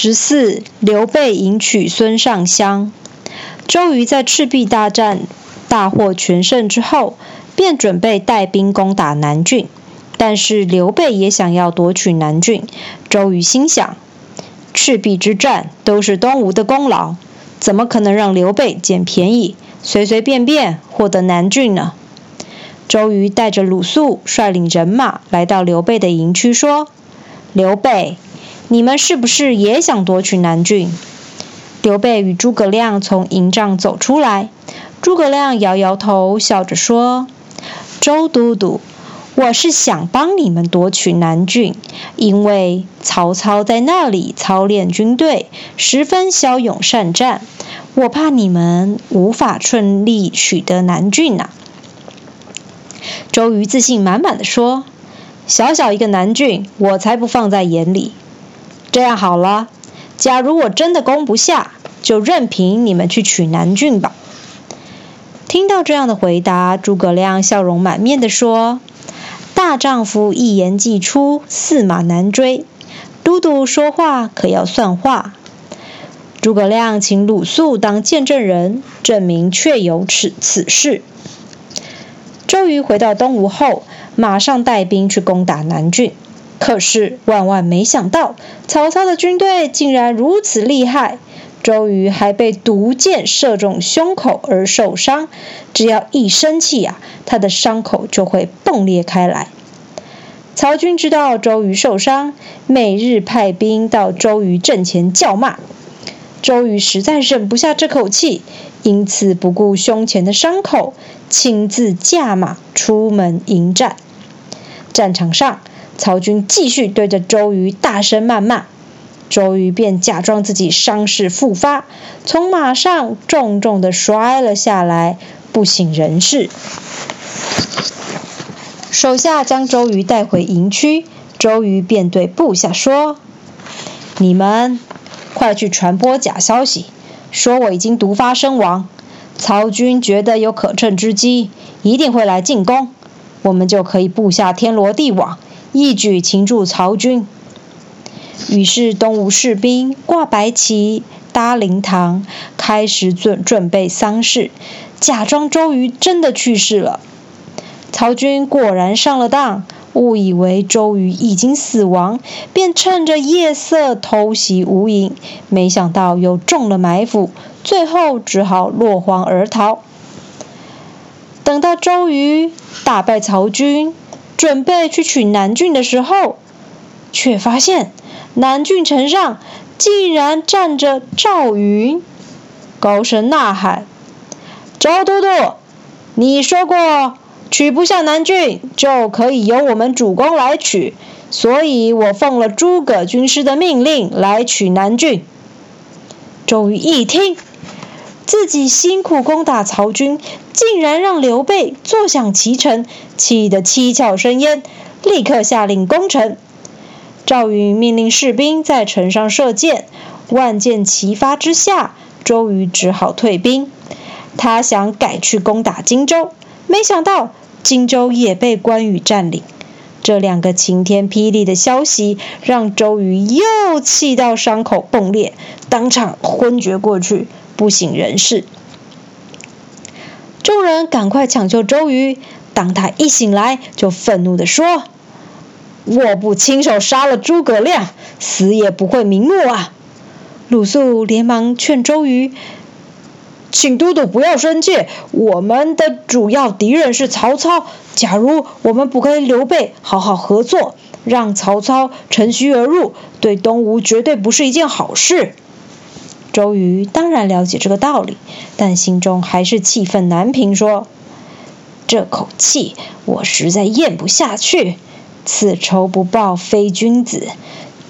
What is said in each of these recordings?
十四，刘备迎娶孙尚香。周瑜在赤壁大战大获全胜之后，便准备带兵攻打南郡。但是刘备也想要夺取南郡。周瑜心想：赤壁之战都是东吴的功劳，怎么可能让刘备捡便宜，随随便便获得南郡呢？周瑜带着鲁肃率领人马来到刘备的营区，说：“刘备。”你们是不是也想夺取南郡？刘备与诸葛亮从营帐走出来，诸葛亮摇摇头，笑着说：“周都督，我是想帮你们夺取南郡，因为曹操在那里操练军队，十分骁勇善战，我怕你们无法顺利取得南郡呐。”周瑜自信满满的说：“小小一个南郡，我才不放在眼里。”这样好了，假如我真的攻不下，就任凭你们去取南郡吧。听到这样的回答，诸葛亮笑容满面地说：“大丈夫一言既出，驷马难追。都督说话可要算话。”诸葛亮请鲁肃当见证人，证明确有此此事。周瑜回到东吴后，马上带兵去攻打南郡。可是万万没想到，曹操的军队竟然如此厉害。周瑜还被毒箭射中胸口而受伤，只要一生气呀，他的伤口就会迸裂开来。曹军知道周瑜受伤，每日派兵到周瑜阵前叫骂。周瑜实在忍不下这口气，因此不顾胸前的伤口，亲自驾马出门迎战。战场上。曹军继续对着周瑜大声谩骂，周瑜便假装自己伤势复发，从马上重重的摔了下来，不省人事。手下将周瑜带回营区，周瑜便对部下说：“你们快去传播假消息，说我已经毒发身亡。曹军觉得有可乘之机，一定会来进攻，我们就可以布下天罗地网。”一举擒住曹军。于是东吴士兵挂白旗、搭灵堂，开始准准备丧事，假装周瑜真的去世了。曹军果然上了当，误以为周瑜已经死亡，便趁着夜色偷袭吴营，没想到又中了埋伏，最后只好落荒而逃。等到周瑜打败曹军。准备去取南郡的时候，却发现南郡城上竟然站着赵云，高声呐喊：“周都督，你说过取不下南郡就可以由我们主公来取，所以我奉了诸葛军师的命令来取南郡。”周瑜一听，自己辛苦攻打曹军。竟然让刘备坐享其成，气得七窍生烟，立刻下令攻城。赵云命令士兵在城上射箭，万箭齐发之下，周瑜只好退兵。他想改去攻打荆州，没想到荆州也被关羽占领。这两个晴天霹雳的消息，让周瑜又气到伤口迸裂，当场昏厥过去，不省人事。众人赶快抢救周瑜，当他一醒来，就愤怒地说：“我不亲手杀了诸葛亮，死也不会瞑目啊！”鲁肃连忙劝周瑜：“请都督不要生气，我们的主要敌人是曹操。假如我们不跟刘备好好合作，让曹操乘虚而入，对东吴绝对不是一件好事。”周瑜当然了解这个道理，但心中还是气愤难平，说：“这口气我实在咽不下去。此仇不报非君子，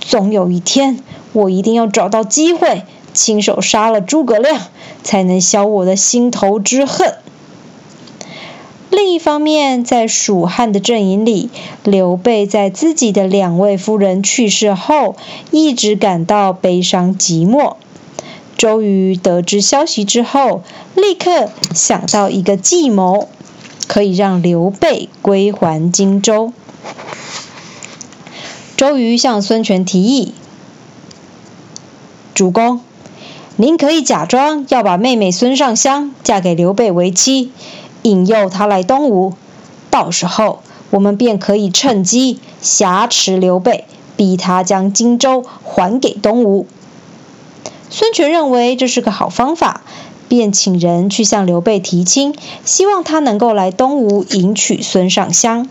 总有一天我一定要找到机会，亲手杀了诸葛亮，才能消我的心头之恨。”另一方面，在蜀汉的阵营里，刘备在自己的两位夫人去世后，一直感到悲伤寂寞。周瑜得知消息之后，立刻想到一个计谋，可以让刘备归还荆州。周瑜向孙权提议：“主公，您可以假装要把妹妹孙尚香嫁给刘备为妻，引诱他来东吴，到时候我们便可以趁机挟持刘备，逼他将荆州还给东吴。”孙权认为这是个好方法，便请人去向刘备提亲，希望他能够来东吴迎娶孙尚香。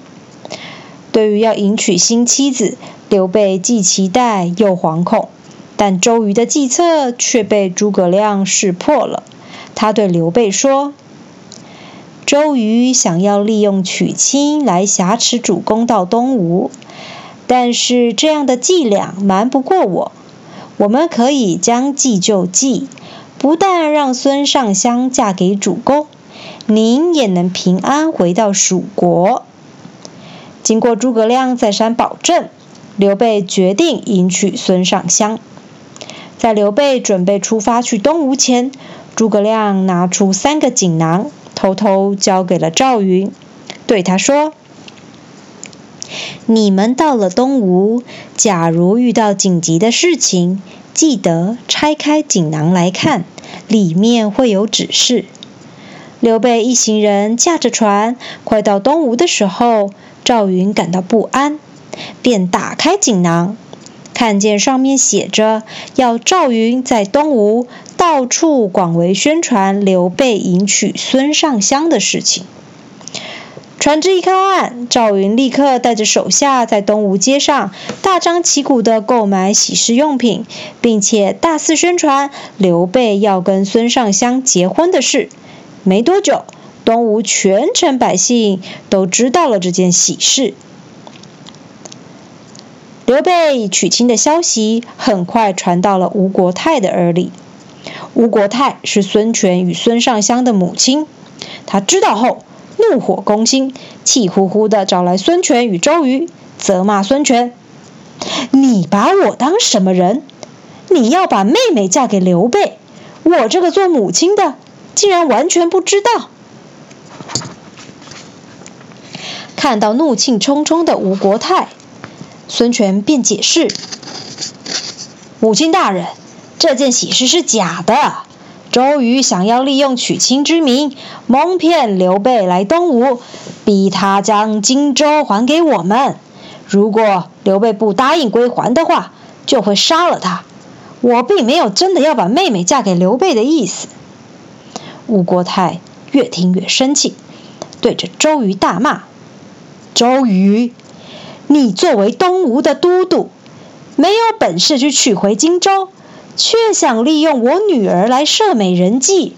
对于要迎娶新妻子，刘备既期待又惶恐，但周瑜的计策却被诸葛亮识破了。他对刘备说：“周瑜想要利用娶亲来挟持主公到东吴，但是这样的伎俩瞒不过我。”我们可以将计就计，不但让孙尚香嫁给主公，您也能平安回到蜀国。经过诸葛亮再三保证，刘备决定迎娶孙尚香。在刘备准备出发去东吴前，诸葛亮拿出三个锦囊，偷偷交给了赵云，对他说。你们到了东吴，假如遇到紧急的事情，记得拆开锦囊来看，里面会有指示。刘备一行人驾着船，快到东吴的时候，赵云感到不安，便打开锦囊，看见上面写着要赵云在东吴到处广为宣传刘备迎娶孙尚香的事情。船只一靠岸，赵云立刻带着手下在东吴街上大张旗鼓地购买喜事用品，并且大肆宣传刘备要跟孙尚香结婚的事。没多久，东吴全城百姓都知道了这件喜事。刘备娶亲的消息很快传到了吴国太的耳里。吴国太是孙权与孙尚香的母亲，他知道后。怒火攻心，气呼呼地找来孙权与周瑜，责骂孙权：“你把我当什么人？你要把妹妹嫁给刘备，我这个做母亲的竟然完全不知道！”看到怒气冲冲的吴国太，孙权便解释：“母亲大人，这件喜事是假的。”周瑜想要利用娶亲之名，蒙骗刘备来东吴，逼他将荆州还给我们。如果刘备不答应归还的话，就会杀了他。我并没有真的要把妹妹嫁给刘备的意思。吴国太越听越生气，对着周瑜大骂：“周瑜，你作为东吴的都督，没有本事去取回荆州！”却想利用我女儿来设美人计，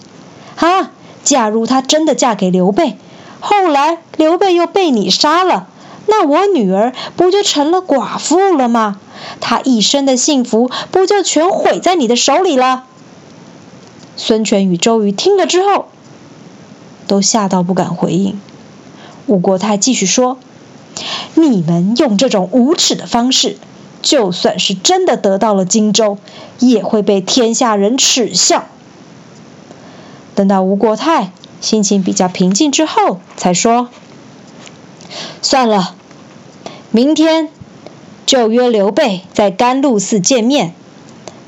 啊！假如她真的嫁给刘备，后来刘备又被你杀了，那我女儿不就成了寡妇了吗？她一生的幸福不就全毁在你的手里了？孙权与周瑜听了之后，都吓到不敢回应。吴国太继续说：“你们用这种无耻的方式。”就算是真的得到了荆州，也会被天下人耻笑。等到吴国太心情比较平静之后，才说：“算了，明天就约刘备在甘露寺见面。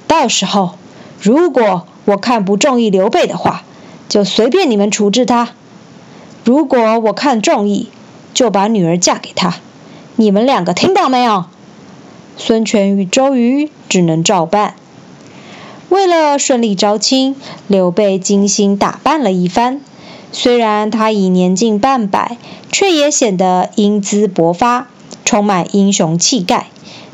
到时候，如果我看不中意刘备的话，就随便你们处置他；如果我看中意，就把女儿嫁给他。你们两个听到没有？”孙权与周瑜只能照办。为了顺利招亲，刘备精心打扮了一番。虽然他已年近半百，却也显得英姿勃发，充满英雄气概。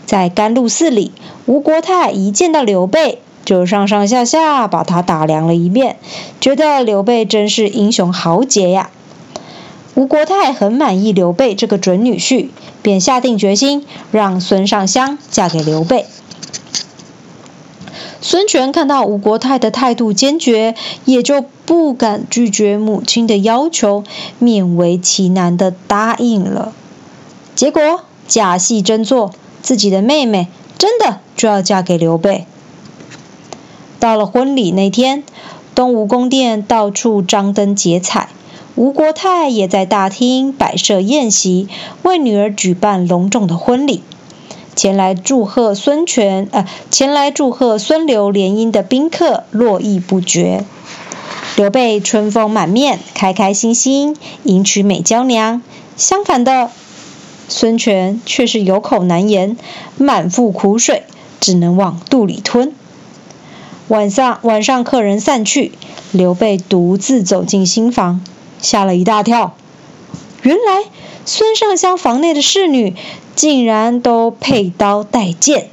在甘露寺里，吴国太一见到刘备，就上上下下把他打量了一遍，觉得刘备真是英雄豪杰呀。吴国太很满意刘备这个准女婿，便下定决心让孙尚香嫁给刘备。孙权看到吴国太的态度坚决，也就不敢拒绝母亲的要求，勉为其难的答应了。结果假戏真做，自己的妹妹真的就要嫁给刘备。到了婚礼那天，东吴宫殿到处张灯结彩。吴国太也在大厅摆设宴席，为女儿举办隆重的婚礼。前来祝贺孙权，呃，前来祝贺孙刘联姻的宾客络绎不绝。刘备春风满面，开开心心迎娶美娇娘。相反的，孙权却是有口难言，满腹苦水，只能往肚里吞。晚上，晚上客人散去，刘备独自走进新房，吓了一大跳。原来孙尚香房内的侍女竟然都佩刀带剑。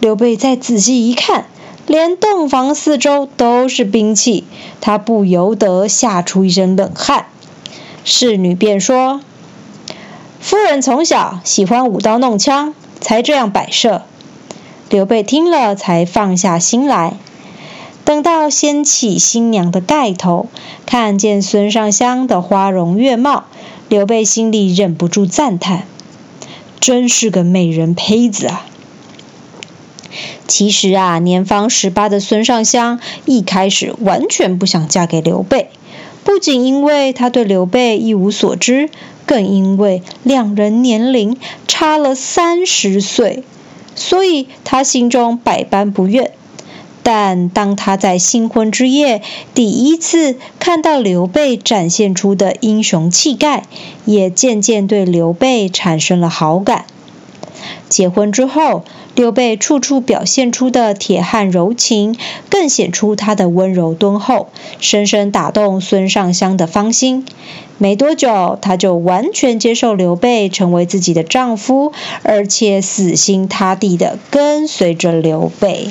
刘备再仔细一看，连洞房四周都是兵器，他不由得吓出一身冷汗。侍女便说：“夫人从小喜欢舞刀弄枪，才这样摆设。”刘备听了，才放下心来。等到掀起新娘的盖头，看见孙尚香的花容月貌，刘备心里忍不住赞叹：“真是个美人胚子啊！”其实啊，年方十八的孙尚香一开始完全不想嫁给刘备，不仅因为他对刘备一无所知，更因为两人年龄差了三十岁，所以他心中百般不愿。但当他在新婚之夜第一次看到刘备展现出的英雄气概，也渐渐对刘备产生了好感。结婚之后，刘备处处表现出的铁汉柔情，更显出他的温柔敦厚，深深打动孙尚香的芳心。没多久，他就完全接受刘备成为自己的丈夫，而且死心塌地地跟随着刘备。